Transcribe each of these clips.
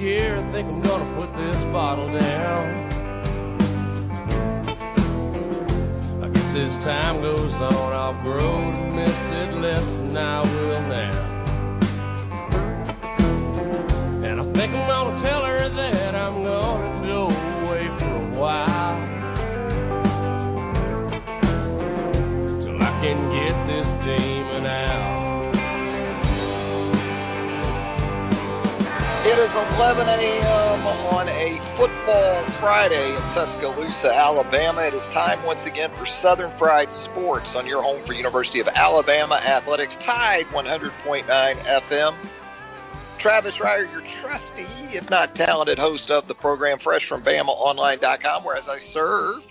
Year, I think I'm gonna put this bottle down. I guess as time goes on, I'll grow to miss it less than I will now. And I think I'm gonna tell her that I'm gonna is 11 a.m. on a football Friday in Tuscaloosa, Alabama. It is time once again for Southern Fried Sports on your home for University of Alabama Athletics, Tide 100.9 FM. Travis Reier, your trusty, if not talented host of the program, fresh from BamaOnline.com, whereas I serve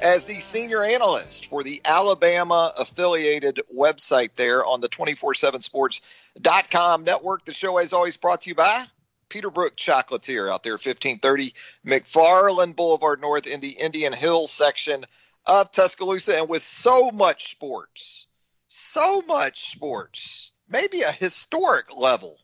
as the senior analyst for the Alabama affiliated website there on the 247sports.com network. The show is always brought to you by Peterbrooke Chocolatier out there, 1530 McFarland Boulevard North in the Indian Hills section of Tuscaloosa. And with so much sports, so much sports, maybe a historic level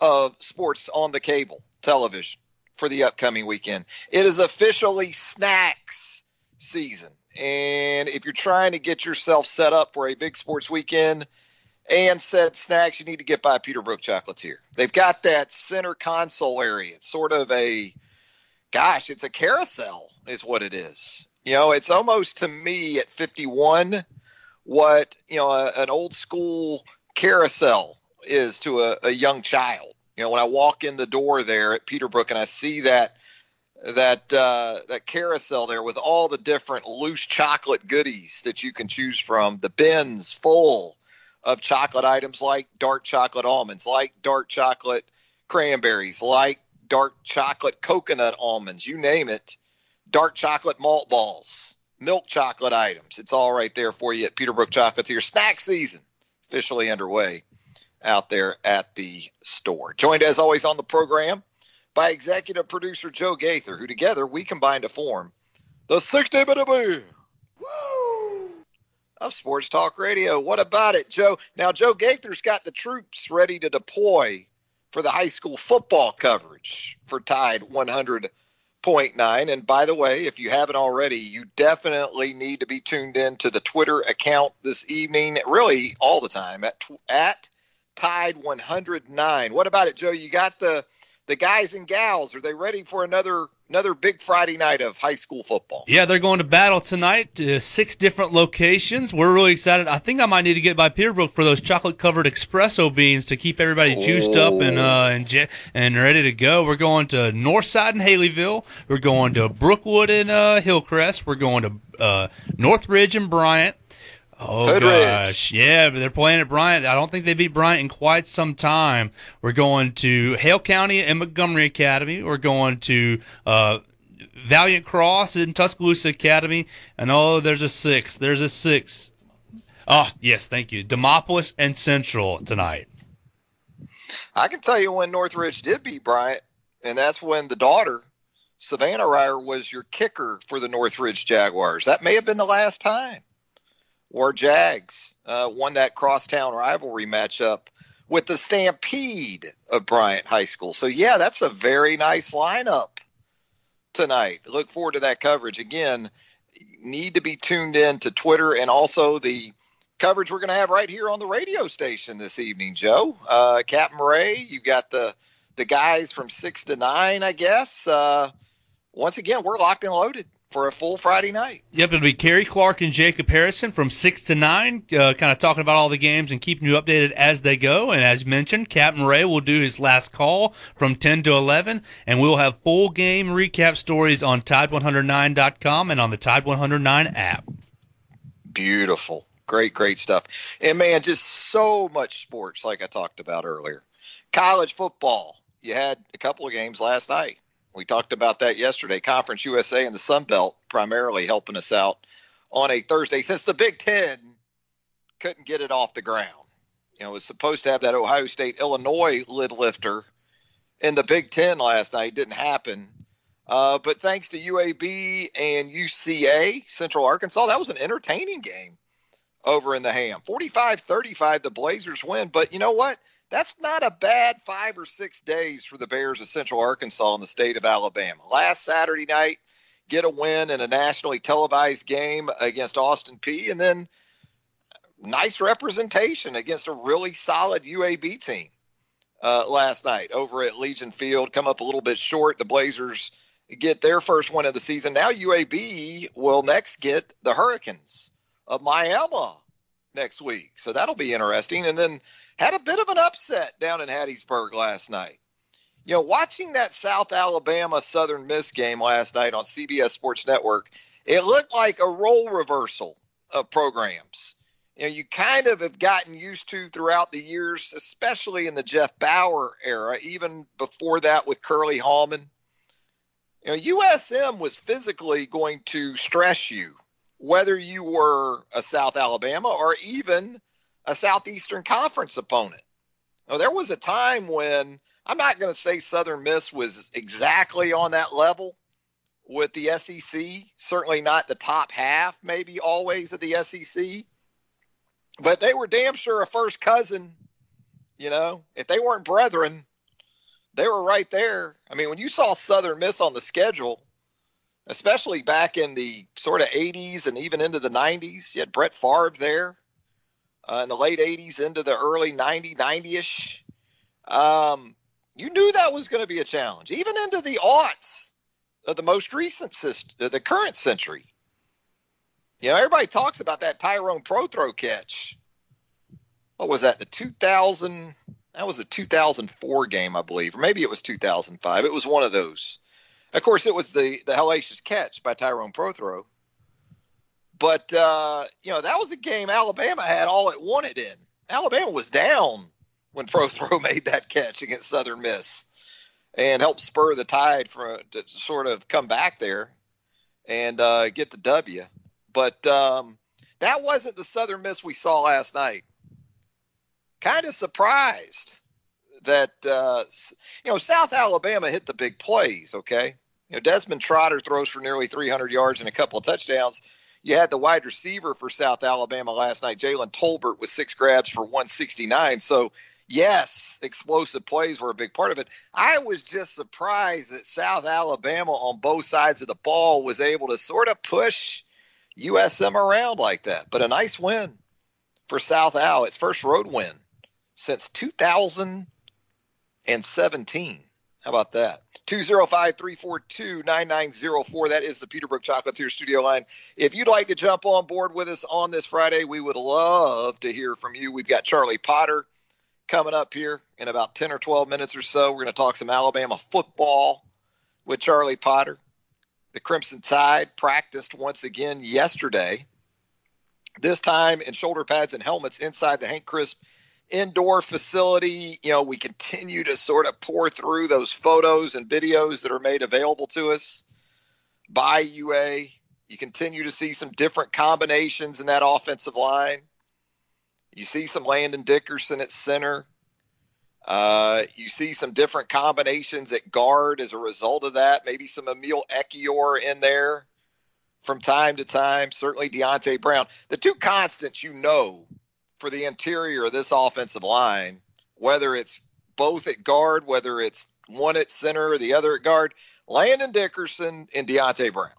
of sports on the cable television for the upcoming weekend. It is officially snacks season. And if you're trying to get yourself set up for a big sports weekend, and said snacks, you need to get by Peterbrooke Chocolatier. They've got that center console area. It's sort of a, gosh, it's a carousel, is what it is. You know, it's almost to me at 51 what, you know, a, an old school carousel is to a, a young child. You know, when I walk in the door there at Peterbrooke and I see that that uh, that carousel there with all the different loose chocolate goodies that you can choose from, the bins full of chocolate items like dark chocolate almonds, like dark chocolate cranberries, like dark chocolate coconut almonds, you name it, dark chocolate malt balls, milk chocolate items. It's all right there for you at Peterbrooke Chocolatier. Snack season officially underway out there at the store. Joined as always on the program by executive producer Joe Gaither, who together we combine to form the 60 minute Woo! Of Sports Talk Radio. What about it, Joe? Now, Joe Gaither's got the troops ready to deploy for the high school football coverage for Tide 100.9. And by the way, if you haven't already, you definitely need to be tuned in to the Twitter account this evening, really all the time at, at Tide 109. What about it, Joe? You got the the guys and gals are they ready for another another big Friday night of high school football? Yeah, they're going to battle tonight. Uh, six different locations. We're really excited. I think I might need to get by Peterbrooke for those chocolate covered espresso beans to keep everybody juiced up and uh, and je- and ready to go. We're going to Northside and Haleyville. We're going to Brookwood and uh, Hillcrest. We're going to uh, Northridge and Bryant. Oh Hood gosh, yeah, but they're playing at Bryant. I don't think they beat Bryant in quite some time. We're going to Hale County and Montgomery Academy. We're going to uh, Valiant Cross in Tuscaloosa Academy, and oh, there's a six. There's a six. Oh yes, thank you. Demopolis and Central tonight. I can tell you when Northridge did beat Bryant, and that's when the daughter, Savannah Reier, was your kicker for the Northridge Jaguars. That may have been the last time. Or Jags uh, won that crosstown rivalry matchup with the Stampede of Bryant High School. So, yeah, that's a very nice lineup tonight. Look forward to that coverage. Again, need to be tuned in to Twitter and also the coverage we're going to have right here on the radio station this evening, Joe. Uh, Captain Ray, you got the the guys from six to nine, I guess. Uh, once again, we're locked and loaded for a full Friday night. Yep, it'll be Kerry Clark and Jacob Harrison from 6 to 9, uh, kind of talking about all the games and keeping you updated as they go. And as mentioned, Captain Ray will do his last call from 10 to 11, and we'll have full game recap stories on Tide109.com and on the Tide 109 app. Beautiful. Great, great stuff. And man, just so much sports, like I talked about earlier. College football. You had a couple of games last night. We talked about that yesterday. Conference USA and the Sun Belt primarily helping us out on a Thursday since the Big Ten couldn't get it off the ground. You know, it was supposed to have that Ohio State Illinois lid lifter in the Big Ten last night. Didn't happen. Uh, but thanks to UAB and UCA, Central Arkansas, that was an entertaining game over in the Ham. 45 35, the Blazers win. But you know what? That's not a bad five or six days for the Bears of Central Arkansas in the state of Alabama. Last Saturday night, get a win in a nationally televised game against Austin Peay, and then nice representation against a really solid UAB team uh, last night over at Legion Field. Come up a little bit short. The Blazers get their first win of the season. Now UAB will next get the Hurricanes of Miami next week. So that'll be interesting. And then had a bit of an upset down in Hattiesburg last night. You know, watching that South Alabama Southern Miss game last night on CBS Sports Network, it looked like a role reversal of programs. You know, you kind of have gotten used to throughout the years, especially in the Jeff Bower era, even before that with Curley Hallman. You know, USM was physically going to stress you whether you were a South Alabama or even a Southeastern Conference opponent. Now, there was a time when I'm not going to say Southern Miss was exactly on that level with the SEC, certainly not the top half, maybe always of the SEC, but they were damn sure a first cousin. You know, if they weren't brethren, they were right there. I mean, when you saw Southern Miss on the schedule, especially back in the sort of 80s and even into the 90s. You had Brett Favre there uh, in the late 80s into the early 90, 90-ish. Um, you knew that was going to be a challenge, even into the aughts of the most recent system, the current century. You know, everybody talks about that Tyrone Prothro catch. What was that? The 2000, that was a 2004 game, I believe, or maybe it was 2005. It was one of those of course, it was the the hellacious catch by Tyrone Prothro. But uh, you know that was a game Alabama had all it wanted in. Alabama was down when Prothro made that catch against Southern Miss, and helped spur the tide for to sort of come back there and uh, get the W. But um, that wasn't the Southern Miss we saw last night. Kind of surprised that uh, you know South Alabama hit the big plays. Okay, you know, Desmond Trotter throws for nearly 300 yards and a couple of touchdowns. You had the wide receiver for South Alabama last night, Jalen Tolbert, with six grabs for 169. So, yes, explosive plays were a big part of it. I was just surprised that South Alabama on both sides of the ball was able to sort of push USM around like that. But a nice win for South Al, its first road win since 2017. How about that? 205 342 9904. That is the Peterbrooke Chocolatier studio line. If you'd like to jump on board with us on this Friday, we would love to hear from you. We've got Charlie Potter coming up here in about 10 or 12 minutes or so. We're going to talk some Alabama football with Charlie Potter. The Crimson Tide practiced once again yesterday, this time in shoulder pads and helmets inside the Hank Crisp indoor facility. You know, we continue to sort of pour through those photos and videos that are made available to us by UA. You continue to see some different combinations in that offensive line. You see some Landon Dickerson at center. Uh, you see some different combinations at guard as a result of that. Maybe some Emil Ekiyor in there from time to time. Certainly Deonte Brown. The two constants you know for the interior of this offensive line, whether it's both at guard, whether it's one at center or the other at guard, Landon Dickerson and Deonte Brown.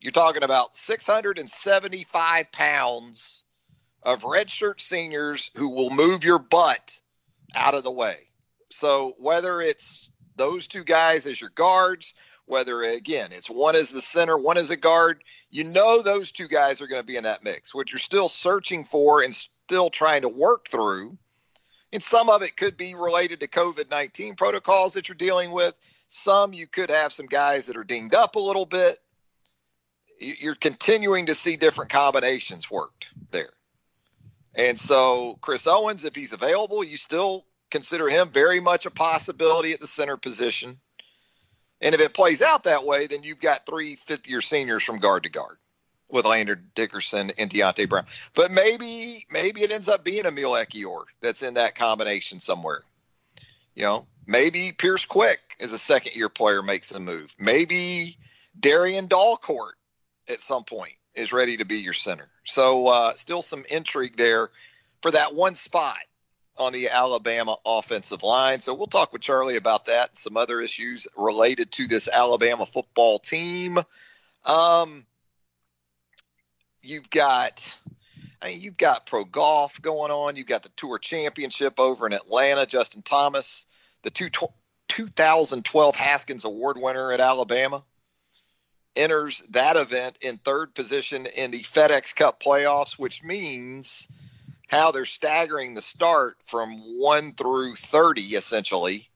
You're talking about 675 pounds of redshirt seniors who will move your butt out of the way. So whether it's those two guys as your guards, Whether again, it's one as the center, one as a guard. You know those two guys are going to be in that mix. What you're still searching for and still trying to work through, and some of it could be related to COVID 19 protocols that you're dealing with. Some you could have some guys that are dinged up a little bit. You're continuing to see different combinations worked there. And so Chris Owens, if he's available, you still consider him very much a possibility at the center position. And if it plays out that way, then you've got three fifth year seniors from guard to guard with Landon Dickerson and Deonte Brown. But maybe maybe it ends up being Emil Ekiyor that's in that combination somewhere. You know, maybe Pierce Quick as a second year player makes a move. Maybe Darian Dalcourt at some point is ready to be your center. So uh, still some intrigue there for that one spot on the Alabama offensive line. So we'll talk with Charlie about that and some other issues related to this Alabama football team. Um, you've got. I mean, you've got pro golf going on. You've got the Tour Championship over in Atlanta. Justin Thomas, the two, 2012 Haskins Award winner at Alabama, enters that event in third position in the FedEx Cup playoffs, which means how they're staggering the start from 1 through 30 essentially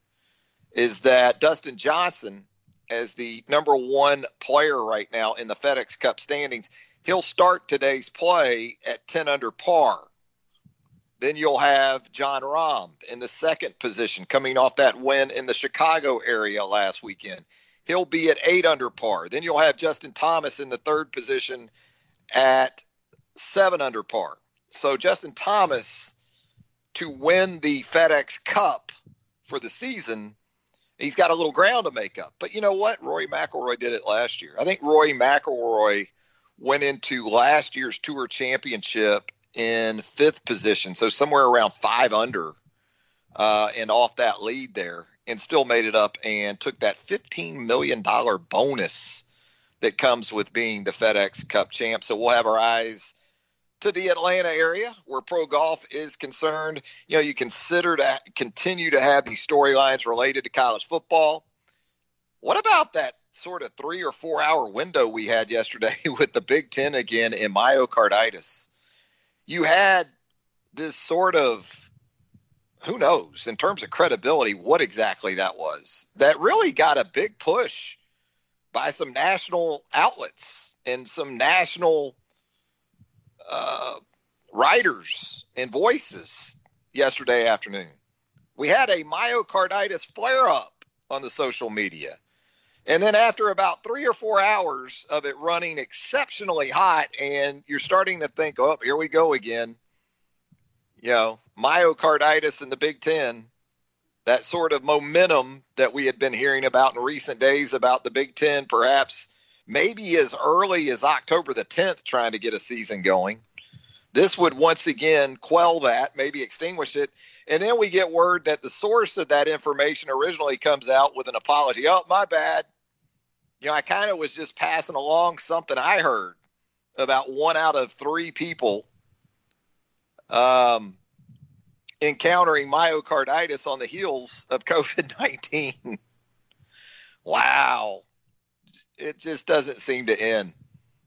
is that Dustin Johnson as the number 1 player right now in the FedEx Cup standings, he'll start today's play at 10 under par. Then you'll have Jon Rahm in the second position coming off that win in the Chicago area last weekend. He'll be at 8 under par. Then you'll have Justin Thomas in the third position at 7 under par. So Justin Thomas to win the FedEx Cup for the season, he's got a little ground to make up. But you know what? Rory McIlroy did it last year. I think Rory McIlroy went into last year's Tour Championship in fifth position, so somewhere around five under, uh, and off that lead there, and still made it up and took that fifteen million dollar bonus that comes with being the FedEx Cup champ. So we'll have our eyes to the Atlanta area where pro golf is concerned. You know, you consider to continue to have these storylines related to college football. What about that sort of three or four hour window we had yesterday with the Big Ten again in myocarditis? You had this sort of who knows in terms of credibility what exactly that was that really got a big push by some national outlets and some national uh, writers and voices yesterday afternoon. We had a myocarditis flare up on the social media. And then after about three or four hours of it running exceptionally hot, and you're starting to think, oh, here we go again. You know, myocarditis in the Big Ten, that sort of momentum that we had been hearing about in recent days about the Big Ten, perhaps maybe as early as October the 10th, trying to get a season going. This would once again quell that, maybe extinguish it. And then we get word that the source of that information originally comes out with an apology. Oh, my bad. You know, I kind of was just passing along something I heard about one out of three people um, encountering myocarditis on the heels of COVID 19. wow it just doesn't seem to end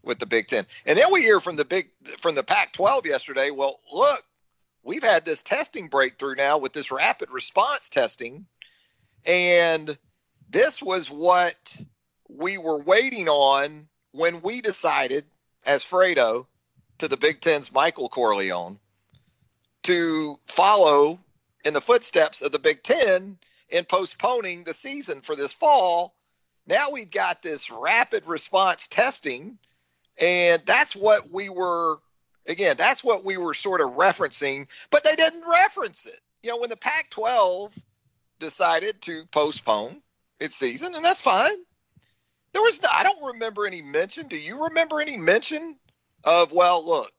with the Big Ten. And then we hear from the big from the Pac-12 yesterday. Well, look, we've had this testing breakthrough now with this rapid response testing, and this was what we were waiting on when we decided, as Fredo, to the Big Ten's Michael Corleone, to follow in the footsteps of the Big Ten in postponing the season for this fall now we've got this rapid response testing, and that's what we were, again, that's what we were sort of referencing, but they didn't reference it. You know, when the Pac 12 decided to postpone its season, and that's fine. There was, no, I don't remember any mention. Do you remember any mention of, well, look,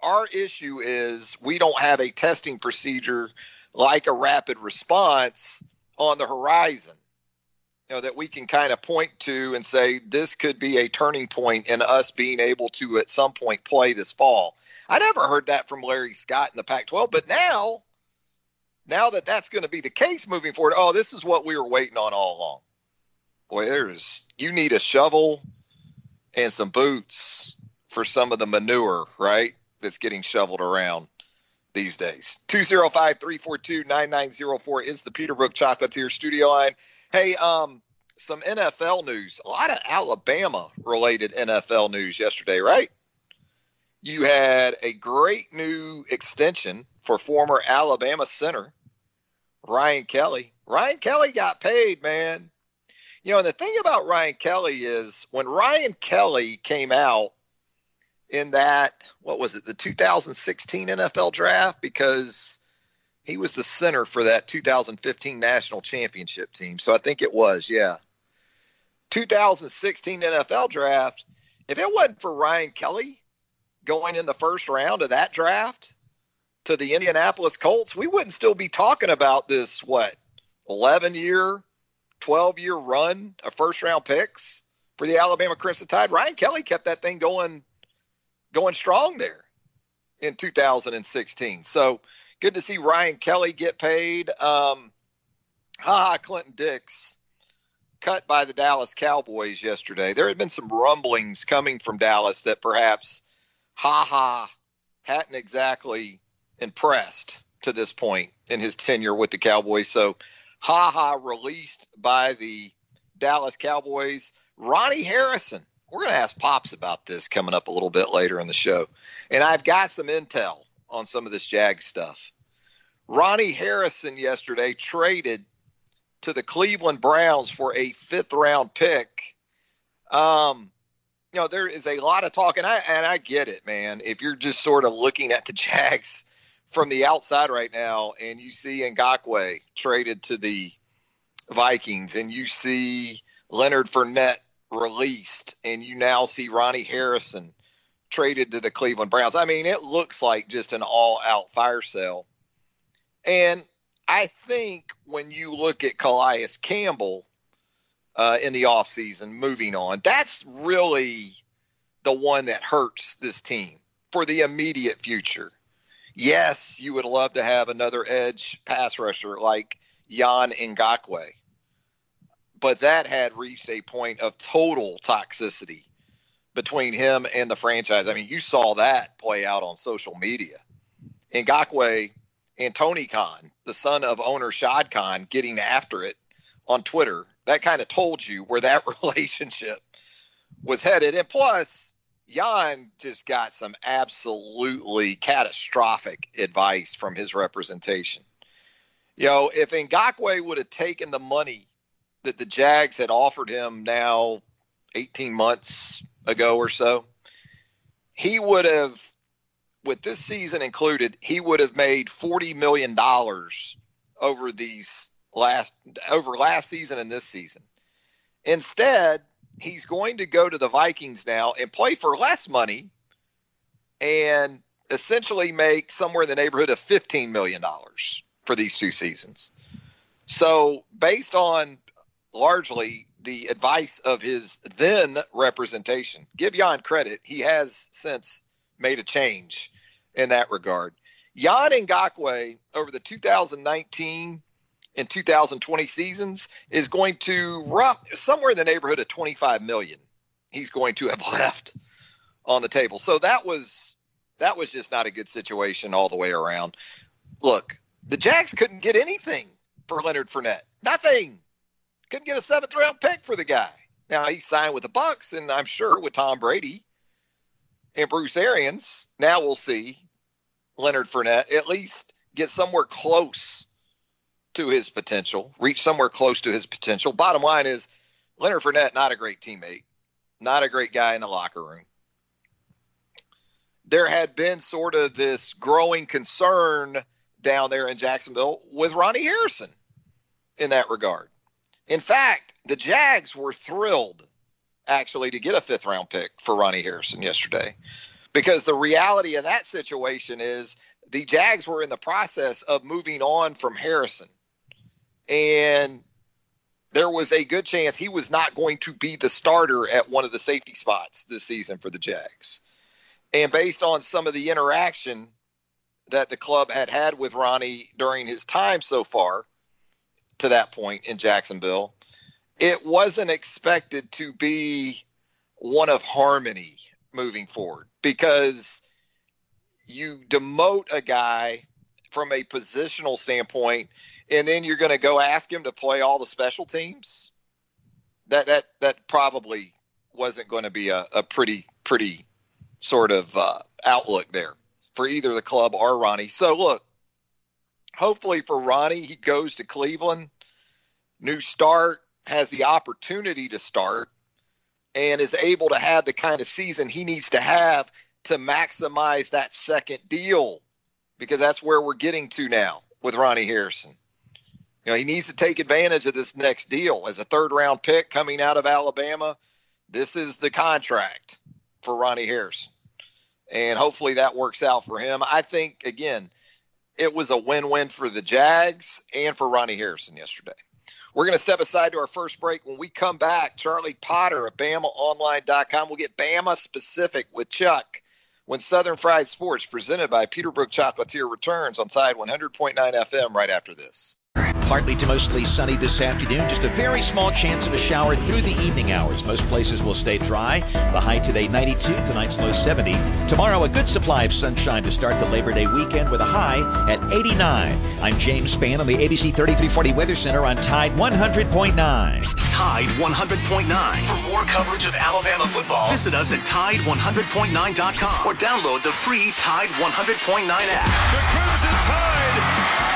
our issue is we don't have a testing procedure like a rapid response on the horizon know, that we can kind of point to and say this could be a turning point in us being able to at some point play this fall. I never heard that from Larry Scott in the Pac-12, but now, now that that's going to be the case moving forward, oh, this is what we were waiting on all along. boy, there's you need a shovel and some boots for some of the manure, right? That's getting shoveled around these days. 205 342 9904 is the Peterbrooke Chocolatier studio line. Hey, um, some NFL news. A lot of Alabama related NFL news yesterday, right? You had a great new extension for former Alabama center Ryan Kelly. Ryan Kelly got paid, man. You know, and the thing about Ryan Kelly is when Ryan Kelly came out in that, what was it, the 2016 NFL draft, because he was the center for that 2015 national championship team. So I think it was, yeah. 2016 NFL draft. If it wasn't for Ryan Kelly going in the first round of that draft to the Indianapolis Colts, we wouldn't still be talking about this, what, 11 year, 12 year run of first round picks for the Alabama Crimson Tide. Ryan Kelly kept that thing going going strong there in 2016. So good to see Ryan Kelly get paid. Um, ha Clinton Dix cut by the Dallas Cowboys yesterday. There had been some rumblings coming from Dallas that perhaps ha ha hadn't exactly impressed to this point in his tenure with the Cowboys. So ha ha released by the Dallas Cowboys. Ronnie Harrison we're going to ask Pops about this coming up a little bit later in the show. And I've got some intel on some of this Jag stuff. Ronnie Harrison yesterday traded to the Cleveland Browns for a fifth round pick. Um, you know, there is a lot of talk, and I and I get it, man. If you're just sort of looking at the Jags from the outside right now, and you see Ngakoue traded to the Vikings, and you see Leonard Fournette released, and you now see Ronnie Harrison traded to the Cleveland Browns. I mean, it looks like just an all out fire sale. And I think when you look at Calais Campbell uh, in the offseason, moving on, that's really the one that hurts this team for the immediate future. Yes, you would love to have another edge pass rusher like Yann Ngakoue but that had reached a point of total toxicity between him and the franchise. I mean, you saw that play out on social media. Ngakoue and Tony Khan, the son of owner Shad Khan, getting after it on Twitter. That kind of told you where that relationship was headed. And plus, Jan just got some absolutely catastrophic advice from his representation. You know, if Ngakoue would have taken the money that the Jags had offered him now 18 months ago or so, he would have, with this season included, he would have made $40 million over these last, over last season and this season. Instead, he's going to go to the Vikings now and play for less money and essentially make somewhere in the neighborhood of $15 million for these two seasons. So, based on largely the advice of his then representation. Give Jan credit; he has since made a change in that regard. Yann Ngakoue over the 2019 and 2020 seasons is going to rough somewhere in the neighborhood of 25 million. He's going to have left on the table. So that was that was just not a good situation all the way around. Look, the Jags couldn't get anything for Leonard Fournette. Nothing. Couldn't get a seventh round pick for the guy. Now he signed with the Bucs, and I'm sure with Tom Brady and Bruce Arians, now we'll see Leonard Fournette at least get somewhere close to his potential, reach somewhere close to his potential. Bottom line is Leonard Fournette, not a great teammate, not a great guy in the locker room. There had been sort of this growing concern down there in Jacksonville with Ronnie Harrison in that regard. In fact, the Jags were thrilled actually to get a fifth round pick for Ronnie Harrison yesterday because the reality of that situation is the Jags were in the process of moving on from Harrison. And there was a good chance he was not going to be the starter at one of the safety spots this season for the Jags. And based on some of the interaction that the club had had with Ronnie during his time so far, to that point in Jacksonville, it wasn't expected to be one of harmony moving forward because you demote a guy from a positional standpoint and then you're going to go ask him to play all the special teams that that that probably wasn't going to be a, a pretty pretty sort of uh, outlook there for either the club or Ronnie. So look, hopefully for Ronnie, he goes to Cleveland, new start, has the opportunity to start, and is able to have the kind of season he needs to have to maximize that second deal because that's where we're getting to now with Ronnie Harrison. You know, he needs to take advantage of this next deal as a third round pick coming out of Alabama. This is the contract for Ronnie Harrison. And hopefully that works out for him. I think, again, it was a win win for the Jags and for Ronnie Harrison yesterday. We're going to step aside to our first break. When we come back, Charlie Potter of BamaOnline.com will get Bama specific with Chuck when Southern Fried Sports, presented by Peterbrooke Chocolatier, returns on Tide 100.9 FM right after this. Partly to mostly sunny this afternoon. Just a very small chance of a shower through the evening hours. Most places will stay dry. The high today 92, tonight's low 70. Tomorrow, a good supply of sunshine to start the Labor Day weekend with a high at 89. I'm James Spann on the ABC 3340 Weather Center on Tide 100.9. Tide 100.9. For more coverage of Alabama football, visit us at Tide100.9.com or download the free Tide 100.9 app. The Crimson Tide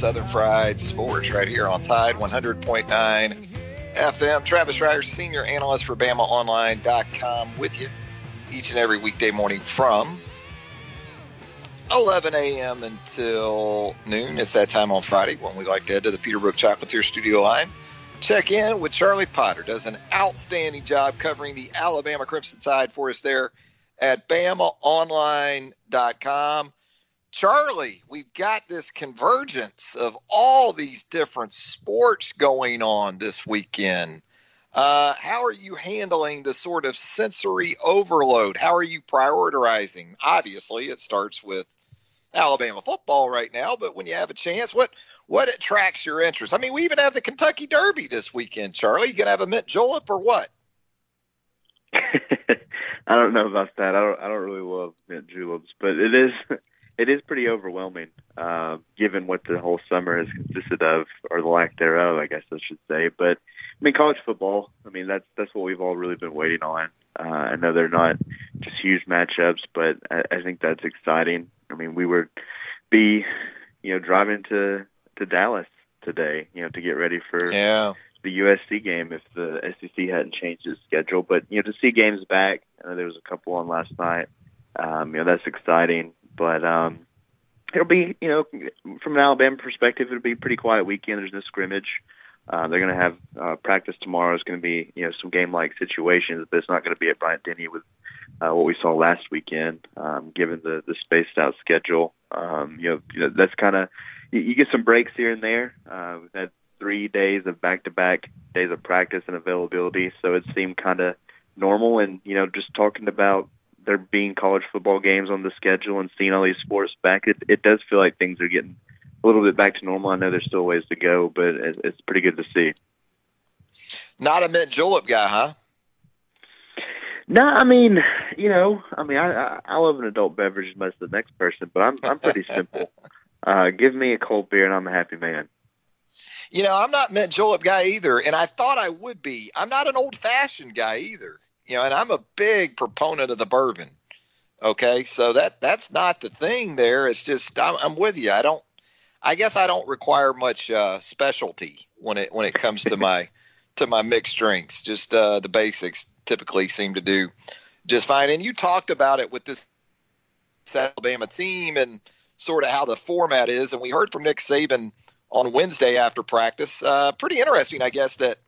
Southern Fried Sports right here on Tide 100.9 FM. Travis Reier, senior analyst for BamaOnline.com, with you each and every weekday morning from 11 a.m. until noon. It's that time on Friday when we like to head to the Peterbrooke Chocolatier studio line. Check in with Charlie Potter. Does an outstanding job covering the Alabama Crimson Tide for us there at BamaOnline.com. Charlie, we've got this convergence of all these different sports going on this weekend. Uh, how are you handling the sort of sensory overload? How are you prioritizing? Obviously, it starts with Alabama football right now, but when you have a chance, what what attracts your interest? I mean, we even have the Kentucky Derby this weekend, Charlie. You gonna have a mint julep or what? I don't know about that. I don't. I don't really love mint juleps, but it is it is pretty overwhelming, uh, given what the whole summer has consisted of, or the lack thereof, I guess I should say. But I mean, college football. I mean, that's that's what we've all really been waiting on. Uh, I know they're not just huge matchups, but I, I think that's exciting. I mean, we were be, you know, driving to to Dallas today, you know, to get ready for yeah. the USC game if the SEC hadn't changed its schedule. But you know, to see games back, uh, there was a couple on last night. Um, you know, that's exciting. But um, it'll be, you know, from an Alabama perspective, it'll be a pretty quiet weekend. There's no scrimmage. Uh, they're going to have uh, practice tomorrow. It's going to be, you know, some game-like situations, but it's not going to be at Bryant Denny with uh, what we saw last weekend, um, given the the spaced-out schedule. Um, you know, you know that's kind of you, you get some breaks here and there. Uh, we've had three days of back-to-back days of practice and availability, so it seemed kind of normal. And you know, just talking about there being college football games on the schedule and seeing all these sports back, it, it does feel like things are getting a little bit back to normal. I know there's still ways to go, but it, it's pretty good to see. Not a mint julep guy, huh? No, I mean, you know, I mean, I I, I love an adult beverage as much as the next person, but I'm I'm pretty simple. Uh, give me a cold beer and I'm a happy man. You know, I'm not mint julep guy either, and I thought I would be. I'm not an old fashioned guy either. You know, and I'm a big proponent of the bourbon. Okay, so that that's not the thing there. It's just I'm, I'm with you. I don't. I guess I don't require much uh, specialty when it when it comes to my to my mixed drinks. Just uh, the basics typically seem to do just fine. And you talked about it with this Alabama team and sort of how the format is. And we heard from Nick Saban on Wednesday after practice. Uh, pretty interesting, I guess, that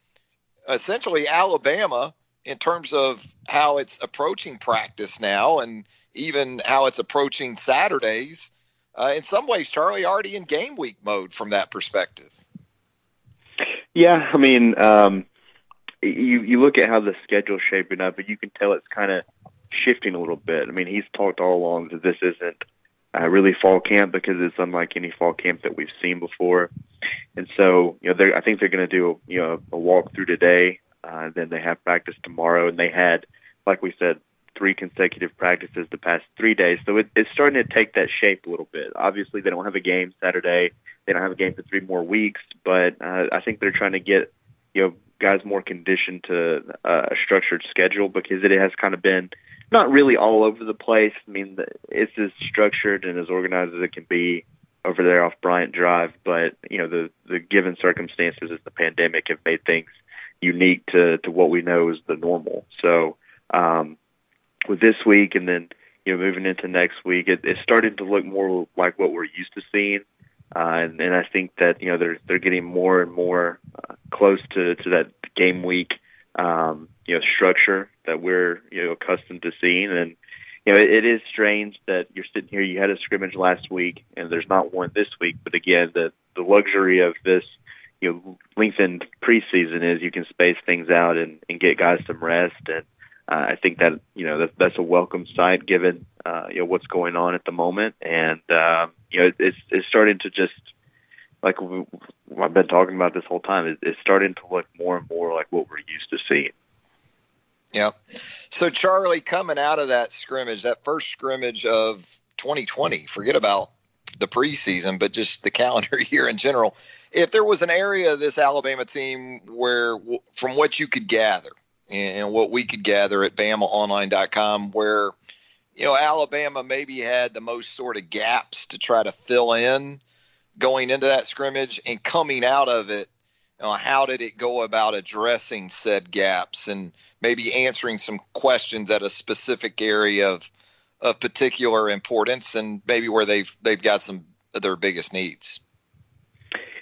essentially Alabama, in terms of how it's approaching practice now and even how it's approaching Saturdays, uh, in some ways, Charlie already in game week mode from that perspective. Yeah, I mean, um, you you look at how the schedule's shaping up, and you can tell it's kind of shifting a little bit. I mean, he's talked all along that this isn't uh, really fall camp because it's unlike any fall camp that we've seen before. And so, you know, I think they're going to do, you know, a walk through today. Uh, then they have practice tomorrow, and they had, like we said, three consecutive practices the past three days. So it, it's starting to take that shape a little bit. Obviously, they don't have a game Saturday. They don't have a game for three more weeks, but uh, I think they're trying to get, you know, guys more conditioned to uh, a structured schedule because it has kind of been not really all over the place. I mean, it's as structured and as organized as it can be over there off Bryant Drive, but you know, the the given circumstances as the pandemic have made things unique to to what we know is the normal. So, um, with this week and then you know moving into next week, it, it's starting to look more like what we're used to seeing. Uh, and, and I think that you know they're they're getting more and more uh, close to to that game week um, you know structure that we're you know accustomed to seeing, and you know it, it is strange that you're sitting here. You had a scrimmage last week, and there's not one this week. But again, the the luxury of this you know lengthened preseason is you can space things out and, and get guys some rest and. Uh, I think that you know that, that's a welcome sight given uh, you know what's going on at the moment, and um, you know it, it's it's starting to just like we, I've been talking about this whole time, is, is starting to look more and more like what we're used to seeing. Yeah. So Charlie, coming out of that scrimmage, that first scrimmage of 2020, forget about the preseason, but just the calendar year in general. If there was an area of this Alabama team where, from what you could gather and what we could gather at BamaOnline.com, where you know Alabama maybe had the most sort of gaps to try to fill in going into that scrimmage and coming out of it, you know, how did it go about addressing said gaps and maybe answering some questions at a specific area of of particular importance and maybe where they've they've got some of their biggest needs.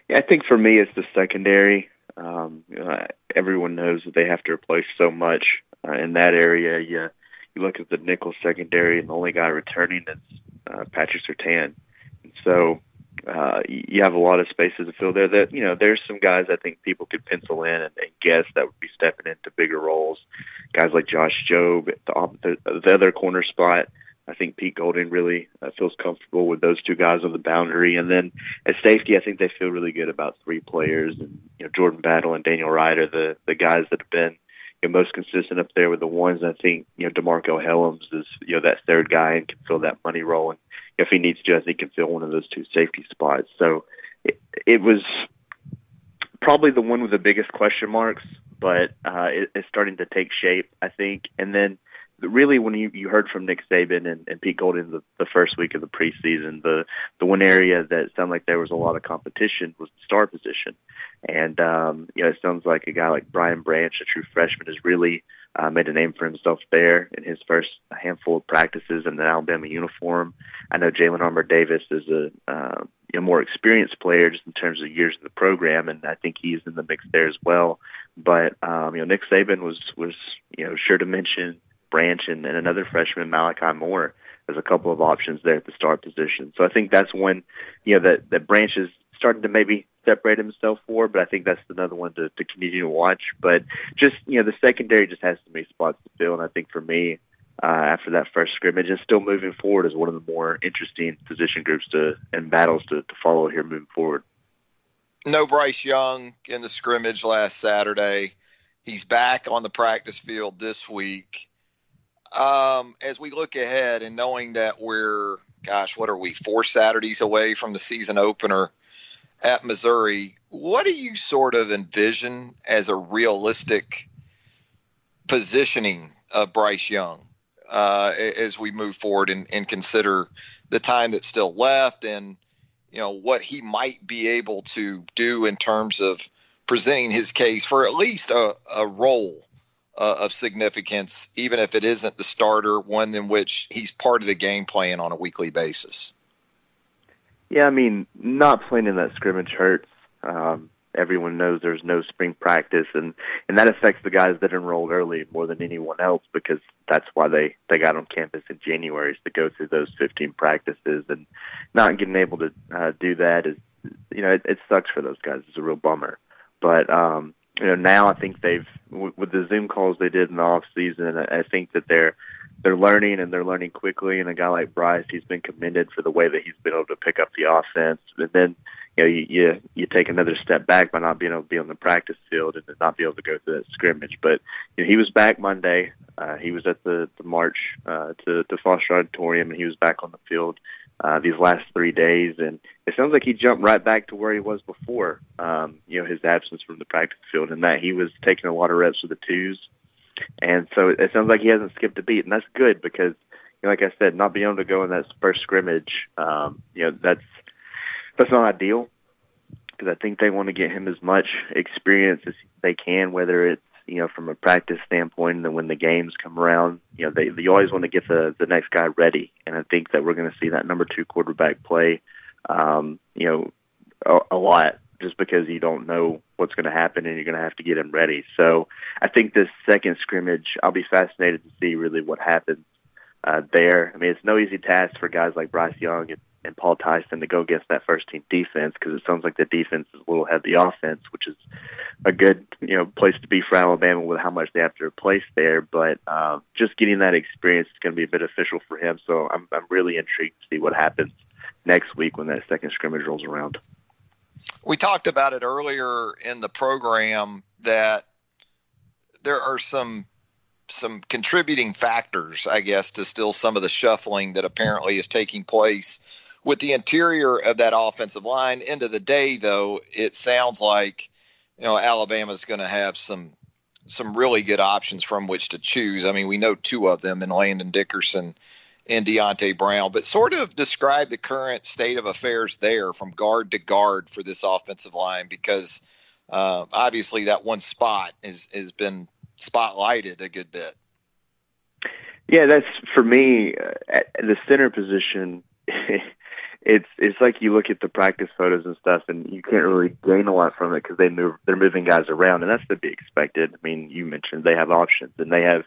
Yeah, I think for me it's the secondary. Um, you know, everyone knows that they have to replace so much uh, in that area. You, you look at the nickel secondary, and the only guy returning is uh, Patrick Surtain. And so uh, you have a lot of spaces to fill there. That you know, there's some guys I think people could pencil in and, and guess that would be stepping into bigger roles. Guys like Josh Jobe, the, the, the other corner spot. I think Pete Golding really uh, feels comfortable with those two guys on the boundary, and then at safety, I think they feel really good about three players, and you know Jordan Battle and Daniel are the the guys that have been you know, most consistent up there with the ones. I think you know Demarcco Hellams is you know that third guy and can fill that money role, and if he needs to, I think he can fill one of those two safety spots. So it, it was probably the one with the biggest question marks, but uh, it, it's starting to take shape, I think. And then really when you, you heard from Nick Saban and, and Pete Golding the, the first week of the preseason, the the one area that sounded like there was a lot of competition was the star position. And um, you know, it sounds like a guy like Brian Branch, a true freshman, has really uh, made a name for himself there in his first handful of practices in the Alabama uniform. I know Jalyn Armour Davis is a uh, you know, more experienced player just in terms of years in the program, and I think he's in the mix there as well. But um, you know, Nick Saban was was you know sure to mention Branch and, and another freshman, Malachi Moore, as a couple of options there at the star position. So I think that's when you know that that Branch is starting to maybe separate himself for, but I think that's another one to, to continue to watch. But just you know, the secondary just has too many spots to fill, and I think for me, uh, after that first scrimmage, and still moving forward is one of the more interesting position groups to and battles to, to follow here moving forward. No Bryce Young in the scrimmage last Saturday. He's back on the practice field this week. Um, as we look ahead and knowing that we're, gosh, what are we, four Saturdays away from the season opener at Missouri, what do you sort of envision as a realistic positioning of Bryce Young uh, as we move forward and, and consider the time that's still left and you know what he might be able to do in terms of presenting his case for at least a, a role uh, of significance, even if it isn't the starter, one in which he's part of the game plan on a weekly basis. Yeah, I mean, not playing in that scrimmage hurts. Um, everyone knows there's no spring practice, and and that affects the guys that enrolled early more than anyone else because that's why they they got on campus in January is to go through those 15 practices, and not getting able to uh, do that is, you know, it, it sucks for those guys. It's a real bummer, but um, you know, now I think they've with the Zoom calls they did in the off season, I think that they're they're learning and they're learning quickly. And a guy like Bryce, he's been commended for the way that he's been able to pick up the offense. And then you know you you, you take another step back by not being able to be on the practice field and not be able to go through that scrimmage. But you know, he was back Monday. Uh, he was at the the march uh, to to Foster Auditorium, and he was back on the field uh, these last three days, and it sounds like he jumped right back to where he was before. Um, you know, his absence from the practice field, and that he was taking a lot of reps with the twos, and so it, sounds like he hasn't skipped a beat, and that's good because, you know, like I said, not being able to go in that first scrimmage, um, you know, that's that's not ideal because I think they want to get him as much experience as they can, whether it's you know, from a practice standpoint, and then when the games come around, you know, they, they always want to get the the next guy ready, and I think that we're going to see that number two quarterback play, um, you know, a, a lot just because you don't know what's going to happen and you're going to have to get him ready. So I think this second scrimmage, I'll be fascinated to see really what happens uh, there. I mean, it's no easy task for guys like Bryce Young and and Paul Tyson to go against that first team defense because it sounds like the defense is a little ahead of the offense, which is a good you know place to be for Alabama with how much they have to replace there. But uh, just getting that experience is going to be beneficial for him. So I'm I'm really intrigued to see what happens next week when that second scrimmage rolls around. We talked about it earlier in the program that there are some some contributing factors, I guess, to still some of the shuffling that apparently is taking place with the interior of that offensive line. End of the day, though, it sounds like you know Alabama's going to have some some really good options from which to choose. I mean, we know two of them in Landon Dickerson and Deonte Brown, but sort of describe the current state of affairs there from guard to guard for this offensive line because uh, obviously that one spot has has been spotlighted a good bit. Yeah, that's for me uh, at the center position. it's it's like you look at the practice photos and stuff, and you can't really gain a lot from it because they move they're moving guys around, and that's to be expected. I mean, you mentioned they have options, and they have,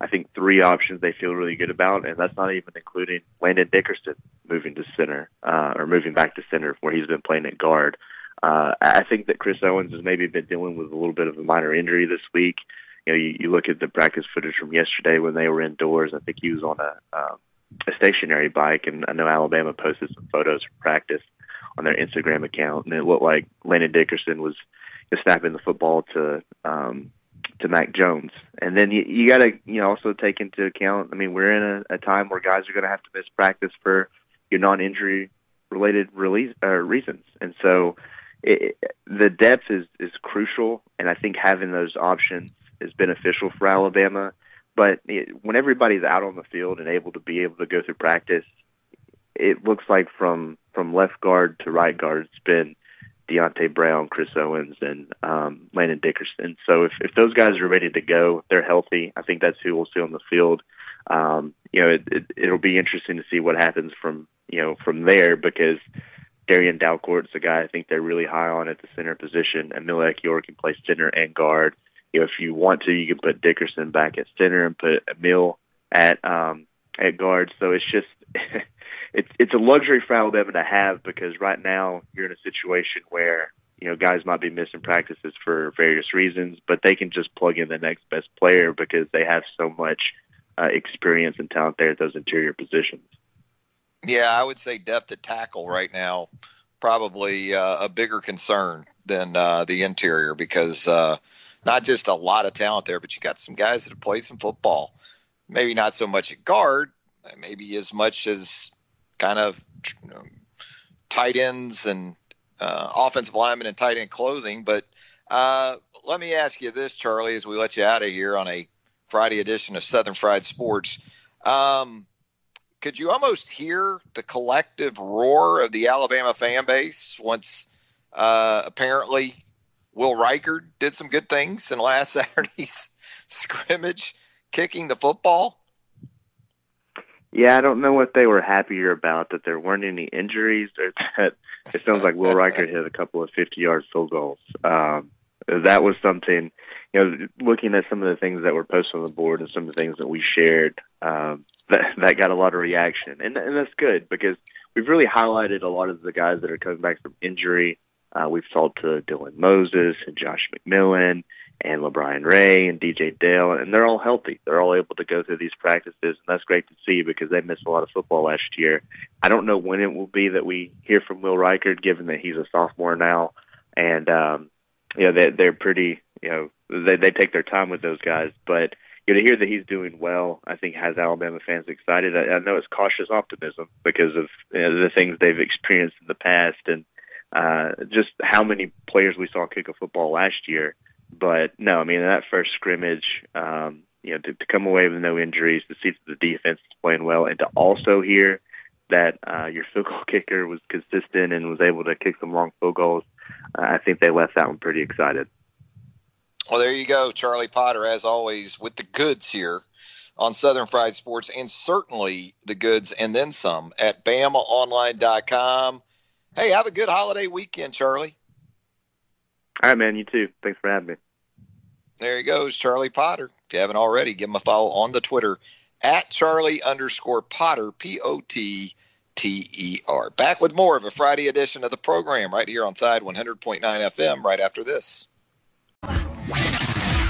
I think, three options they feel really good about, and that's not even including Landon Dickerson moving to center uh, or moving back to center where he's been playing at guard. Uh, I think that Chris Owens has maybe been dealing with a little bit of a minor injury this week. You know, you, you look at the practice footage from yesterday when they were indoors. I think he was on a um, a stationary bike, and I know Alabama posted some photos from practice on their Instagram account, and it looked like Landon Dickerson was snapping the football to um, to Mac Jones. And then you, you got to you know also take into account. I mean, we're in a, a time where guys are going to have to miss practice for your non-injury related release uh, reasons, and so it, the depth is is crucial. And I think having those options is beneficial for Alabama. But it, when everybody's out on the field and able to be able to go through practice, it looks like from from left guard to right guard, it's been Deonte Brown, Chris Owens, and um, Landon Dickerson. So if if those guys are ready to go, they're healthy. I think that's who we'll see on the field. Um, you know, it, it, it'll be interesting to see what happens from you know from there because Darrian Dalcourt's a guy I think they're really high on at the center position, and Emil Ekiyor can play center and guard if you want to, you can put Dickerson back at center and put Emil at um, at guard. So it's just it's it's a luxury for Alabama to have because right now you're in a situation where you know guys might be missing practices for various reasons, but they can just plug in the next best player because they have so much uh, experience and talent there at those interior positions. Yeah, I would say depth at tackle right now probably uh, a bigger concern than uh, the interior because uh, not just a lot of talent there, but you got some guys that have played some football maybe not so much at guard, maybe as much as kind of you know, tight ends and uh, offensive linemen and tight end clothing. But uh, let me ask you this, Charlie, as we let you out of here on a Friday edition of Southern Fried Sports. Um, could you almost hear the collective roar of the Alabama fan base once uh, apparently Will Reichard did some good things in last Saturday's scrimmage, kicking the football? Yeah, I don't know what they were happier about that there weren't any injuries or that it sounds like Will Reichard hit a couple of 50 yard field goals. Um, that was something, you know, looking at some of the things that were posted on the board and some of the things that we shared, um, that, that got a lot of reaction. And, and that's good because we've really highlighted a lot of the guys that are coming back from injury. Uh, we've talked to Dylan Moses and Josh McMillon and LaBryan Ray and DJ Dale, and they're all healthy. They're all able to go through these practices, and that's great to see because they missed a lot of football last year. I don't know when it will be that we hear from Will Reichard, given that he's a sophomore now, and um, you know they, they're pretty, you know, they they take their time with those guys, but. You know, to hear that he's doing well, I think has Alabama fans excited. I, I know it's cautious optimism because of you know, the things they've experienced in the past and uh, just how many players we saw kick a football last year but no, I mean that first scrimmage, um, you know, to, to come away with no injuries, to see that the defense is playing well, and to also hear that uh, your field goal kicker was consistent and was able to kick some long field goals, uh, I think they left that one pretty excited. Well, there you go, Charlie Potter, as always, with the goods here on Southern Fried Sports, and certainly the goods and then some at BamaOnline.com. Hey, have a good holiday weekend, Charlie. All right, man. You too. Thanks for having me. There he goes, Charlie Potter. If you haven't already, give him a follow on the Twitter at Charlie underscore Potter, P O T T E R. Back with more of a Friday edition of the program right here on Tide 100.9 FM right after this.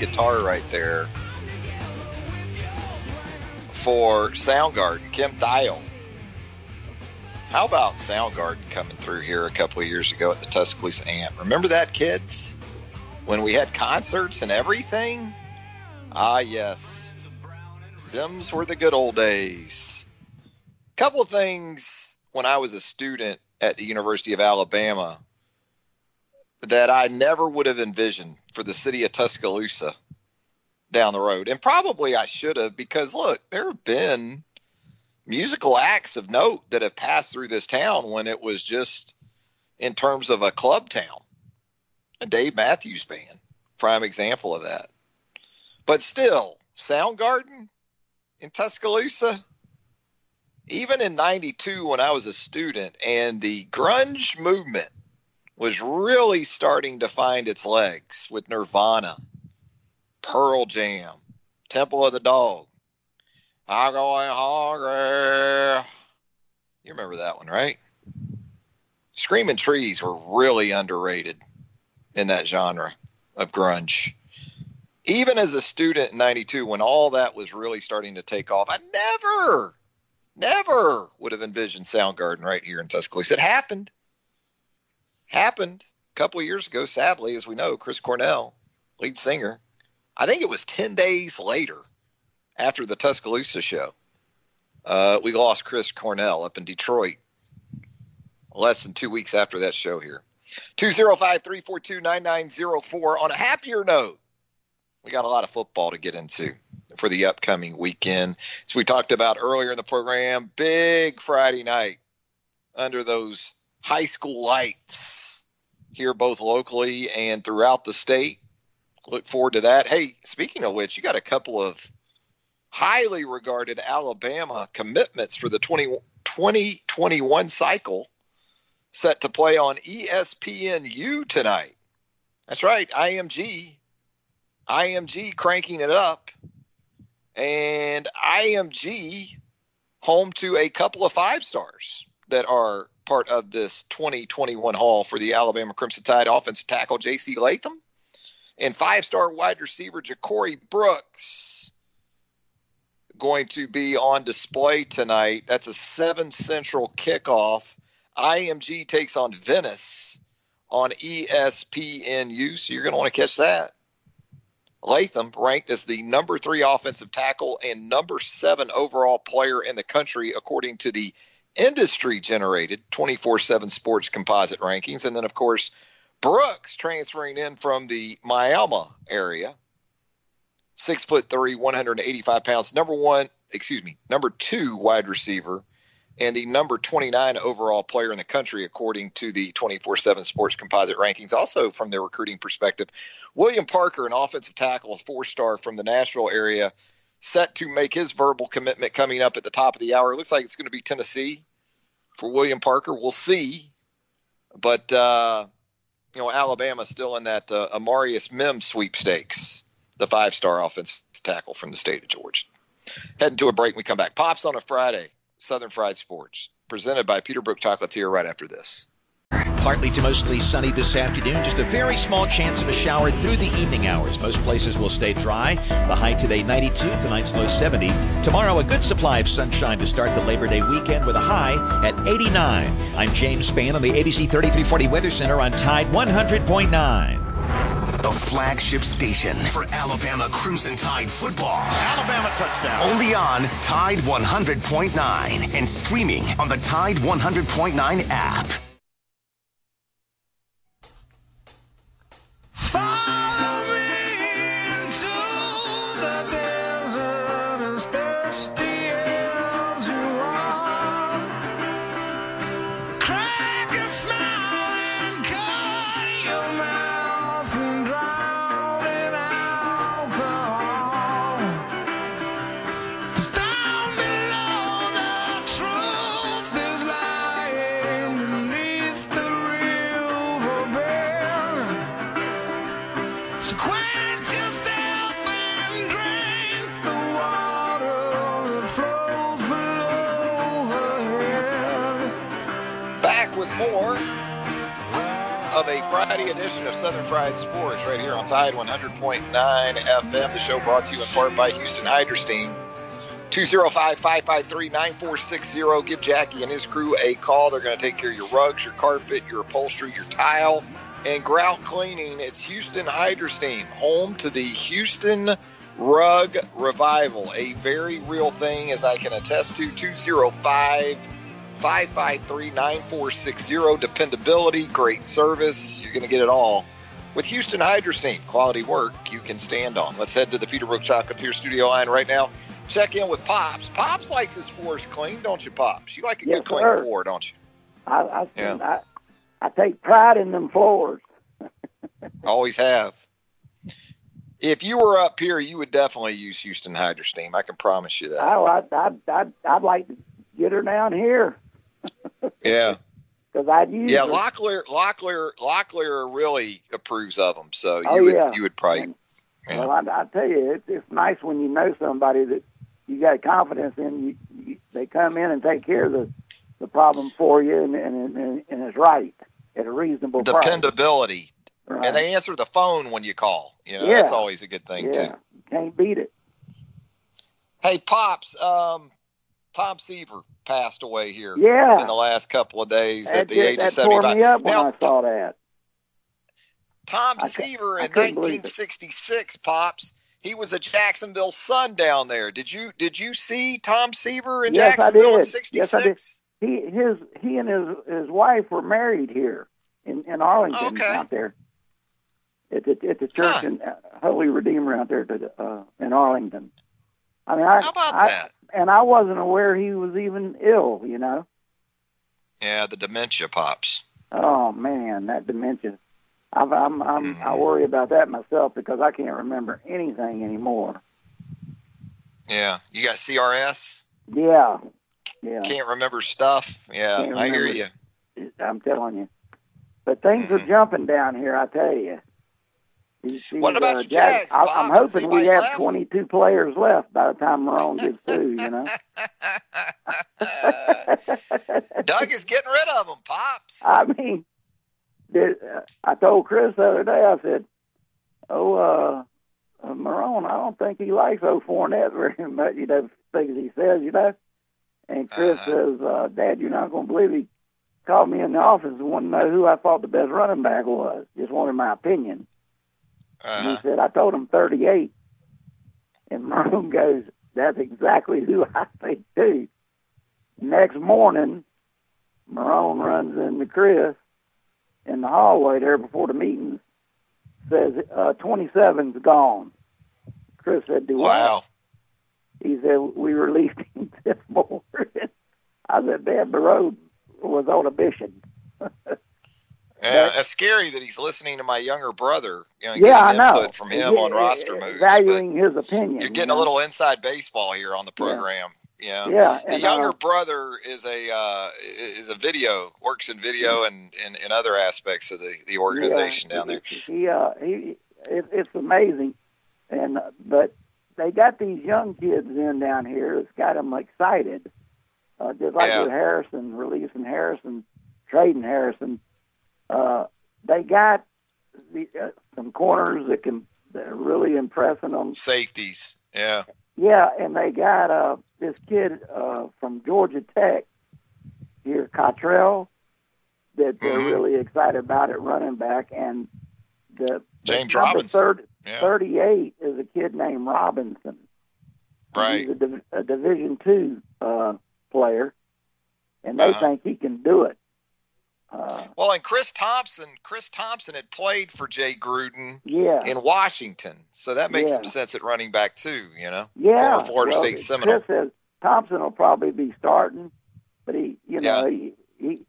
Guitar right there for Soundgarden, Kim Thayil. How about Soundgarden coming through here a couple of years ago at the Tuscaloosa Amp? Remember that, kids? When we had concerts and everything? Ah, yes. Them's were the good old days. Couple of things when I was a student at the University of Alabama that I never would have envisioned for the city of Tuscaloosa down the road. And probably I should have because look, there have been musical acts of note that have passed through this town when it was just in terms of a club town. A Dave Matthews Band, prime example of that. But still, Soundgarden in Tuscaloosa, even in 92 when I was a student and the grunge movement was really starting to find its legs with Nirvana, Pearl Jam, Temple of the Dog, I'm going hungry. You remember that one, right? Screaming Trees were really underrated in that genre of grunge. Even as a student in 92, when all that was really starting to take off, I never, never would have envisioned Soundgarden right here in Tuscaloosa. It happened happened a couple of years ago, sadly, as we know, Chris Cornell, lead singer. I think it was 10 days later after the Tuscaloosa show. Uh, we lost Chris Cornell up in Detroit less than two weeks after that show here. 205 342 9904. On a happier note, We got a lot of football to get into for the upcoming weekend. As we talked about earlier in the program, big Friday night under those high school lights here, both locally and throughout the state. Look forward to that. Hey, speaking of which, you got a couple of highly regarded Alabama commitments for the 20, 2021 cycle set to play on ESPNU tonight. That's right, IMG. IMG cranking it up. And IMG home to a couple of five stars that are part of this 2021 haul for the Alabama Crimson Tide offensive tackle J.C. Latham and five star wide receiver JaCorey Brooks going to be on display tonight. That's a 7 Central kickoff. IMG takes on Venice on ESPNU, so you're going to want to catch that. Latham ranked as the number three offensive tackle and number seven overall player in the country, according to the industry generated 24 7 sports composite rankings. And then, of course, Brooks transferring in from the Miami area, six foot three, 185 pounds, number one, excuse me, number two wide receiver, and the number 29 overall player in the country, according to the 24 7 sports composite rankings. Also, from their recruiting perspective, William Parker, an offensive tackle, a four star from the Nashville area, set to make his verbal commitment coming up at the top of the hour. It looks like it's going to be Tennessee for William Parker. We'll see. But, uh, you know, Alabama still in that uh, Amarius Mims sweepstakes, the five star offensive tackle from the state of Georgia. Heading to a break, we come back. Pops on a Friday, Southern Fried Sports, presented by Peterbrooke Chocolatier right after this. Partly to mostly sunny this afternoon. Just a very small chance of a shower through the evening hours. Most places will stay dry. The high today 92, tonight's low 70. Tomorrow a good supply of sunshine to start the Labor Day weekend with a high at 89. I'm James Spann on the ABC 3340 Weather Center on Tide 100.9. The flagship station for Alabama Crimson Tide football. Alabama touchdown. Only on Tide 100.9 and streaming on the Tide 100.9 app. Fried Sports right here on Tide 100.9 FM. The show brought to you in part by Houston Hydrosteam. 205-553-9460. Give Jackie and his crew a call. They're going to take care of your rugs, your carpet, your upholstery, your tile, and grout cleaning. It's Houston Hydrosteam, home to the Houston Rug Revival. A very real thing, as I can attest to. 205 553 9460. Dependability, great service. You're going to get it all with Houston Hydrosteam. Quality work you can stand on. Let's head to the Peterbrooke Chocolatier studio line right now. Check in with Pops. Pops likes his floors clean, don't you, Pops? You like a Yes, good clean sir. floor, don't you? I, I, Yeah. I, I take pride in them floors. Always have. If you were up here, you would definitely use Houston Hydrosteam. I can promise you that. Oh, I, I, I, I'd like to get her down here Yeah. Because I'd use Yeah. Locklear, Locklear, Locklear really approves of them. So you Oh, would, yeah. you would probably. And- Yeah. Well, I, I tell you, it, it's nice when you know somebody that you got confidence in. You, you, they come in and take care of the, the problem for you, and, and, and, and it's right at a reasonable. Dependability, Right. and they answer the phone when you call. You know, Yeah. that's always a good thing yeah, too. can't beat it. Hey, pops, um, Tom Seaver passed away here Yeah, in the last couple of days that, at the did- age of that tore seventy-five. me up when Now, I saw that. Tom I Seaver in couldn't believe it. 1966, pops. He was a Jacksonville Sun down there. Did you did you see Tom Seaver in Yes, Jacksonville in did. '66? Yes, He his he and his his wife were married here in in Arlington Okay. out there. It's a, it's a church Huh. in uh, Holy Redeemer out there to, uh, in Arlington. I mean, I, How about I, that? And I wasn't aware he was even ill. You know. Yeah, the dementia pops. Oh man, that dementia. I've, I'm I'm I Mhm. worry about that myself because I can't remember anything anymore. Yeah, you got CRS. Yeah, yeah. Can't remember stuff. Yeah, Can't I hear you. I'm telling you. But things are Mhm. jumping down here, I tell you. These, What about uh, your Jags, I, I'm hoping we have left? 22 players left by the time Marrone gets through. You know. Doug is getting rid of them, pops. I mean, did, uh, I told Chris the other day. I said, "Oh, uh, uh, Marrone, I don't think he likes old Fournette very much. You know, things he says, you know." And Chris Uh-huh. says, uh, "Dad, you're not going to believe he called me in the office and wanted to know who I thought the best running back was. Just wanted my opinion." And Uh-huh. he said, "I told him 38." And Marrone goes, "That's exactly who I think too." Next morning, Marrone runs into Chris in the hallway there before the meeting. Says uh, 27's gone. Chris said, "Do what?" Wow. He said, "We released him this morning." I said, "Dad, the road was on a mission." Yeah, it's scary that he's listening to my younger brother. You know, yeah, I know. input from him Yeah, on roster moves. valuing his opinion. you're you getting know? a little inside baseball here on the program. Yeah. Yeah, The younger uh, brother is a uh, is a video works in video and in, in other aspects of the, the organization yeah, down there. He, uh, he, it, it's amazing, and uh, but they got these young kids in down here. It's got them excited, uh, just like Yeah. with Harrison, releasing Harrison, trading Harrison. Uh, they got the, uh, some corners that can that are really impressing them. Safeties. Yeah. Yeah, and they got uh, this kid uh, from Georgia Tech here, Cottrell, that they're Mhm. really excited about at running back, and the James Robinson. third- Yeah. 38 is a kid named Robinson. Right. He's a, a Division two uh, player, and they Uh-huh. think he can do it. Uh, Well, and Chris Thompson, Chris Thompson had played for Jay Gruden yeah, in Washington, so that makes Yeah. some sense at running back too. You know, yeah. former Florida well, State Seminole. Chris says Thompson will probably be starting, but he, you know, he, he,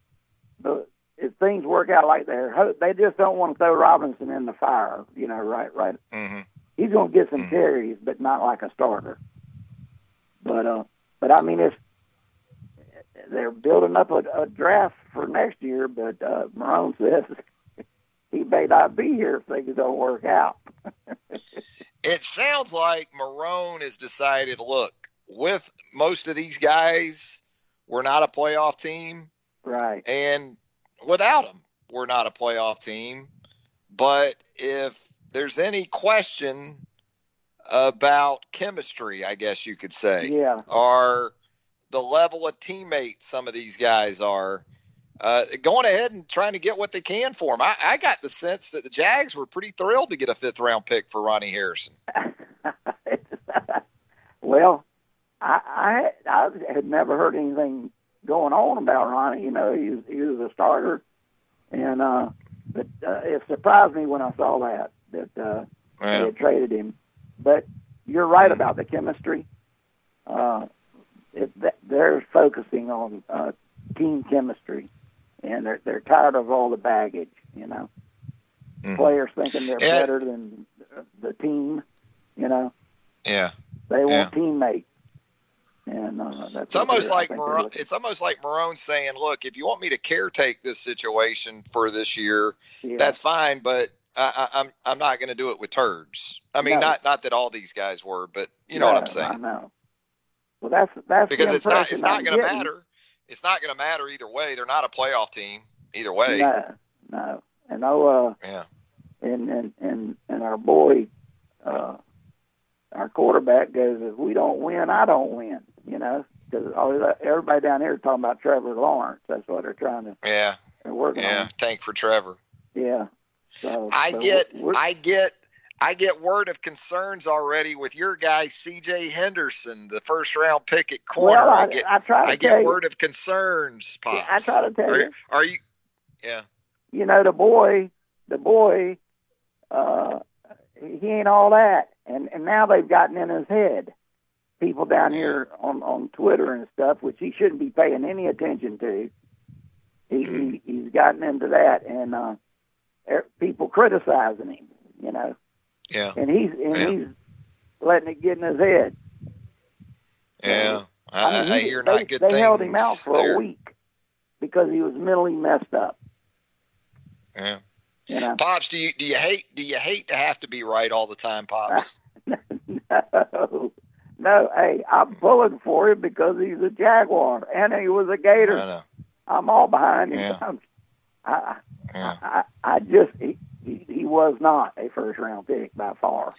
but if things work out like they're, ho- they just don't want to throw Robinson in the fire. You know, right, right. hmm He's going to get some Mhm. carries, but not like a starter. But uh, but I mean, it's they're building up a, a draft for next year. But uh, Marrone says he may not be here if things don't work out. It sounds like Marrone has decided. Look, with most of these guys, we're not a playoff team, Right. and without them, we're not a playoff team. But if there's any question about chemistry, I guess you could say, Yeah. or the level of teammates some of these guys are, uh, going ahead and trying to get what they can for him. I, I got the sense that the Jags were pretty thrilled to get a fifth round pick for Ronnie Harrison. well, I, I I had never heard anything going on about Ronnie. You know, he was, he was a starter, and uh, but uh, it surprised me when I saw that that uh, they had traded him. But you're right Mhm. about the chemistry. Uh, they're focusing on uh, team chemistry, and they're they're tired of all the baggage. You know, Mhm. players thinking they're Yeah. better than the team. You know, Yeah. they want Yeah. teammates, and uh, that's It's almost like Marrone, it's almost like Marrone saying, "Look, if you want me to caretake this situation for this year, yeah. that's fine, but I, I, I'm I'm not going to do it with turds. I mean, No. not not that all these guys were, but you know what I'm saying. I know. Well, that's that's because it's not it's not going to matter. It's not going to matter either way. They're not a playoff team either way. No, no, and oh, uh, Yeah. and and and and our boy, uh, our quarterback goes, if we don't win, I don't win. You know, because everybody down here is talking about Trevor Lawrence. That's what they're trying to. Yeah. They're working Yeah. on. Tank for Trevor. Yeah. So I so get we're- I get I get word of concerns already with your guy C.J. Henderson, the first round pick at corner. well, I, I get I try to I get you. word of concerns, Pops. Yeah, I try to tell are, you. are you? Yeah. you know, the boy, the boy, uh, he ain't all that. And and now they've gotten in his head. People down here on on Twitter and stuff, which he shouldn't be paying any attention to. He, he he's gotten into that, and uh, er- people criticizing him. You know, Yeah. and he's and Yeah. he's letting it get in his head. Yeah. I, I, mean, he- hear they, not good they things. held him out for there. a week because he was mentally messed up. Yeah. You know, Pops, do you do you hate do you hate to have to be right all the time, Pops? no, no. Hey, I'm hmm. pulling for him because he's a Jaguar and he was a Gator. I know. I'm all behind him. Yeah. I'm, I, Yeah. I, I just he, he was not a first round pick by far.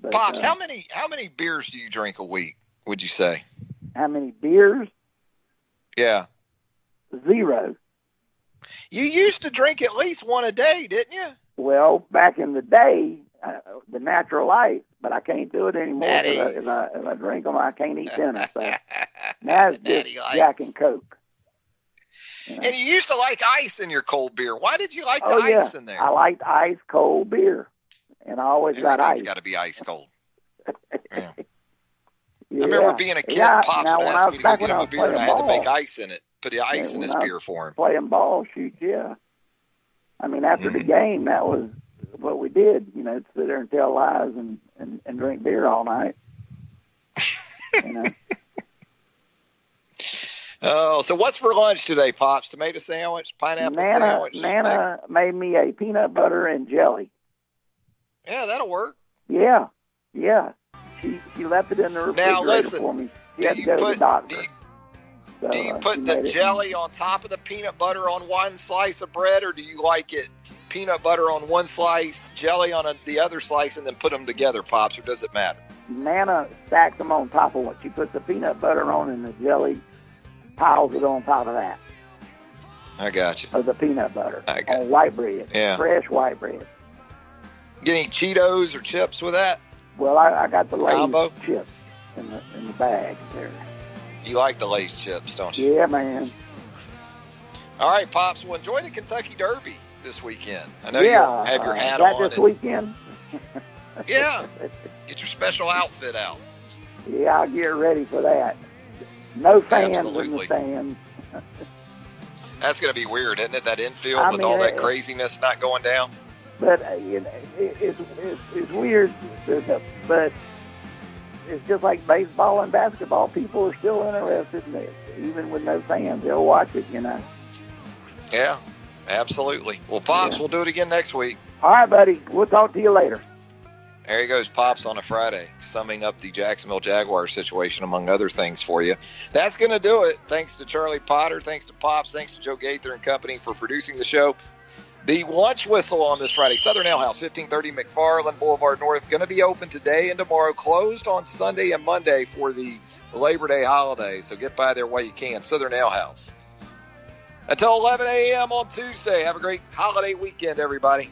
But, Pops, uh, how many how many beers do you drink a week? Would you say? how many beers? Yeah. Zero. You used to drink at least one a day, didn't you? Well, back in the day, uh, the natural light, but I can't do it anymore. If I, if, I, if I drink them, I can't eat dinner. So now it's just Jack and Coke. And you used to like ice in your cold beer. Why did you like the oh yeah, ice in there? I liked ice cold beer, and I always got ice. got to be ice cold. Yeah. Yeah. I remember being a kid, Yeah, Pops now would ask me to go get him a beer, and I had to make ice in it. Put the ice in his I- beer for him. playing ball, shoot, yeah. I mean, after Mm-hmm. the game, that was what we did. You know, sit there and tell lies and and, and drink beer all night. you know, Oh, so what's for lunch today, Pops? Tomato sandwich, pineapple Nana sandwich. Nana made me a peanut butter and jelly. Yeah, that'll work. Yeah, yeah. She she left it in the refrigerator listen, for me. She do had to you go to put- the doctor. do you- So, Do you uh, put the jelly on top of the peanut butter on one slice of bread, or do you like it peanut butter on one slice, jelly on a, the other slice, and then put them together, Pops, or does it matter? Nana stacks them on top of what she puts the peanut butter on, and the jelly piles it on top of that I got you. of the peanut butter I got on white bread, Yeah. fresh white bread. Get any Cheetos or chips with that? Well, I, I got the Lay's Combo? chips in the in the bag there. You like the Lay's chips, don't you? Yeah, man. All right, Pops. Well, enjoy the Kentucky Derby this weekend. I know yeah, you'll have your uh, hat that on. this and- weekend. yeah, get your special outfit out. Yeah, I'll get ready for that. No fans in Absolutely. the stands. That's going to be weird, isn't it? That infield I with mean, all that craziness not going down. But uh, you know, it, it's, it's it's weird. But it's just like baseball and basketball. People are still interested in it, even with no fans. They'll watch it. You know. Yeah, absolutely. Well, Pops, Yeah. we'll do it again next week. All right, buddy. We'll talk to you later. There he goes, Pops on a Friday, summing up the Jacksonville Jaguars situation, among other things for you. That's going to do it. Thanks to Charlie Potter, thanks to Pops, thanks to Joe Gaither and company for producing the show. The lunch whistle on this Friday, Southern Ale House, 1530 McFarland Boulevard North, going to be open today and tomorrow, closed on Sunday and Monday for the Labor Day holiday. So get by there while you can. Southern Ale House. Until 11 a.m. on Tuesday. Have a great holiday weekend, everybody.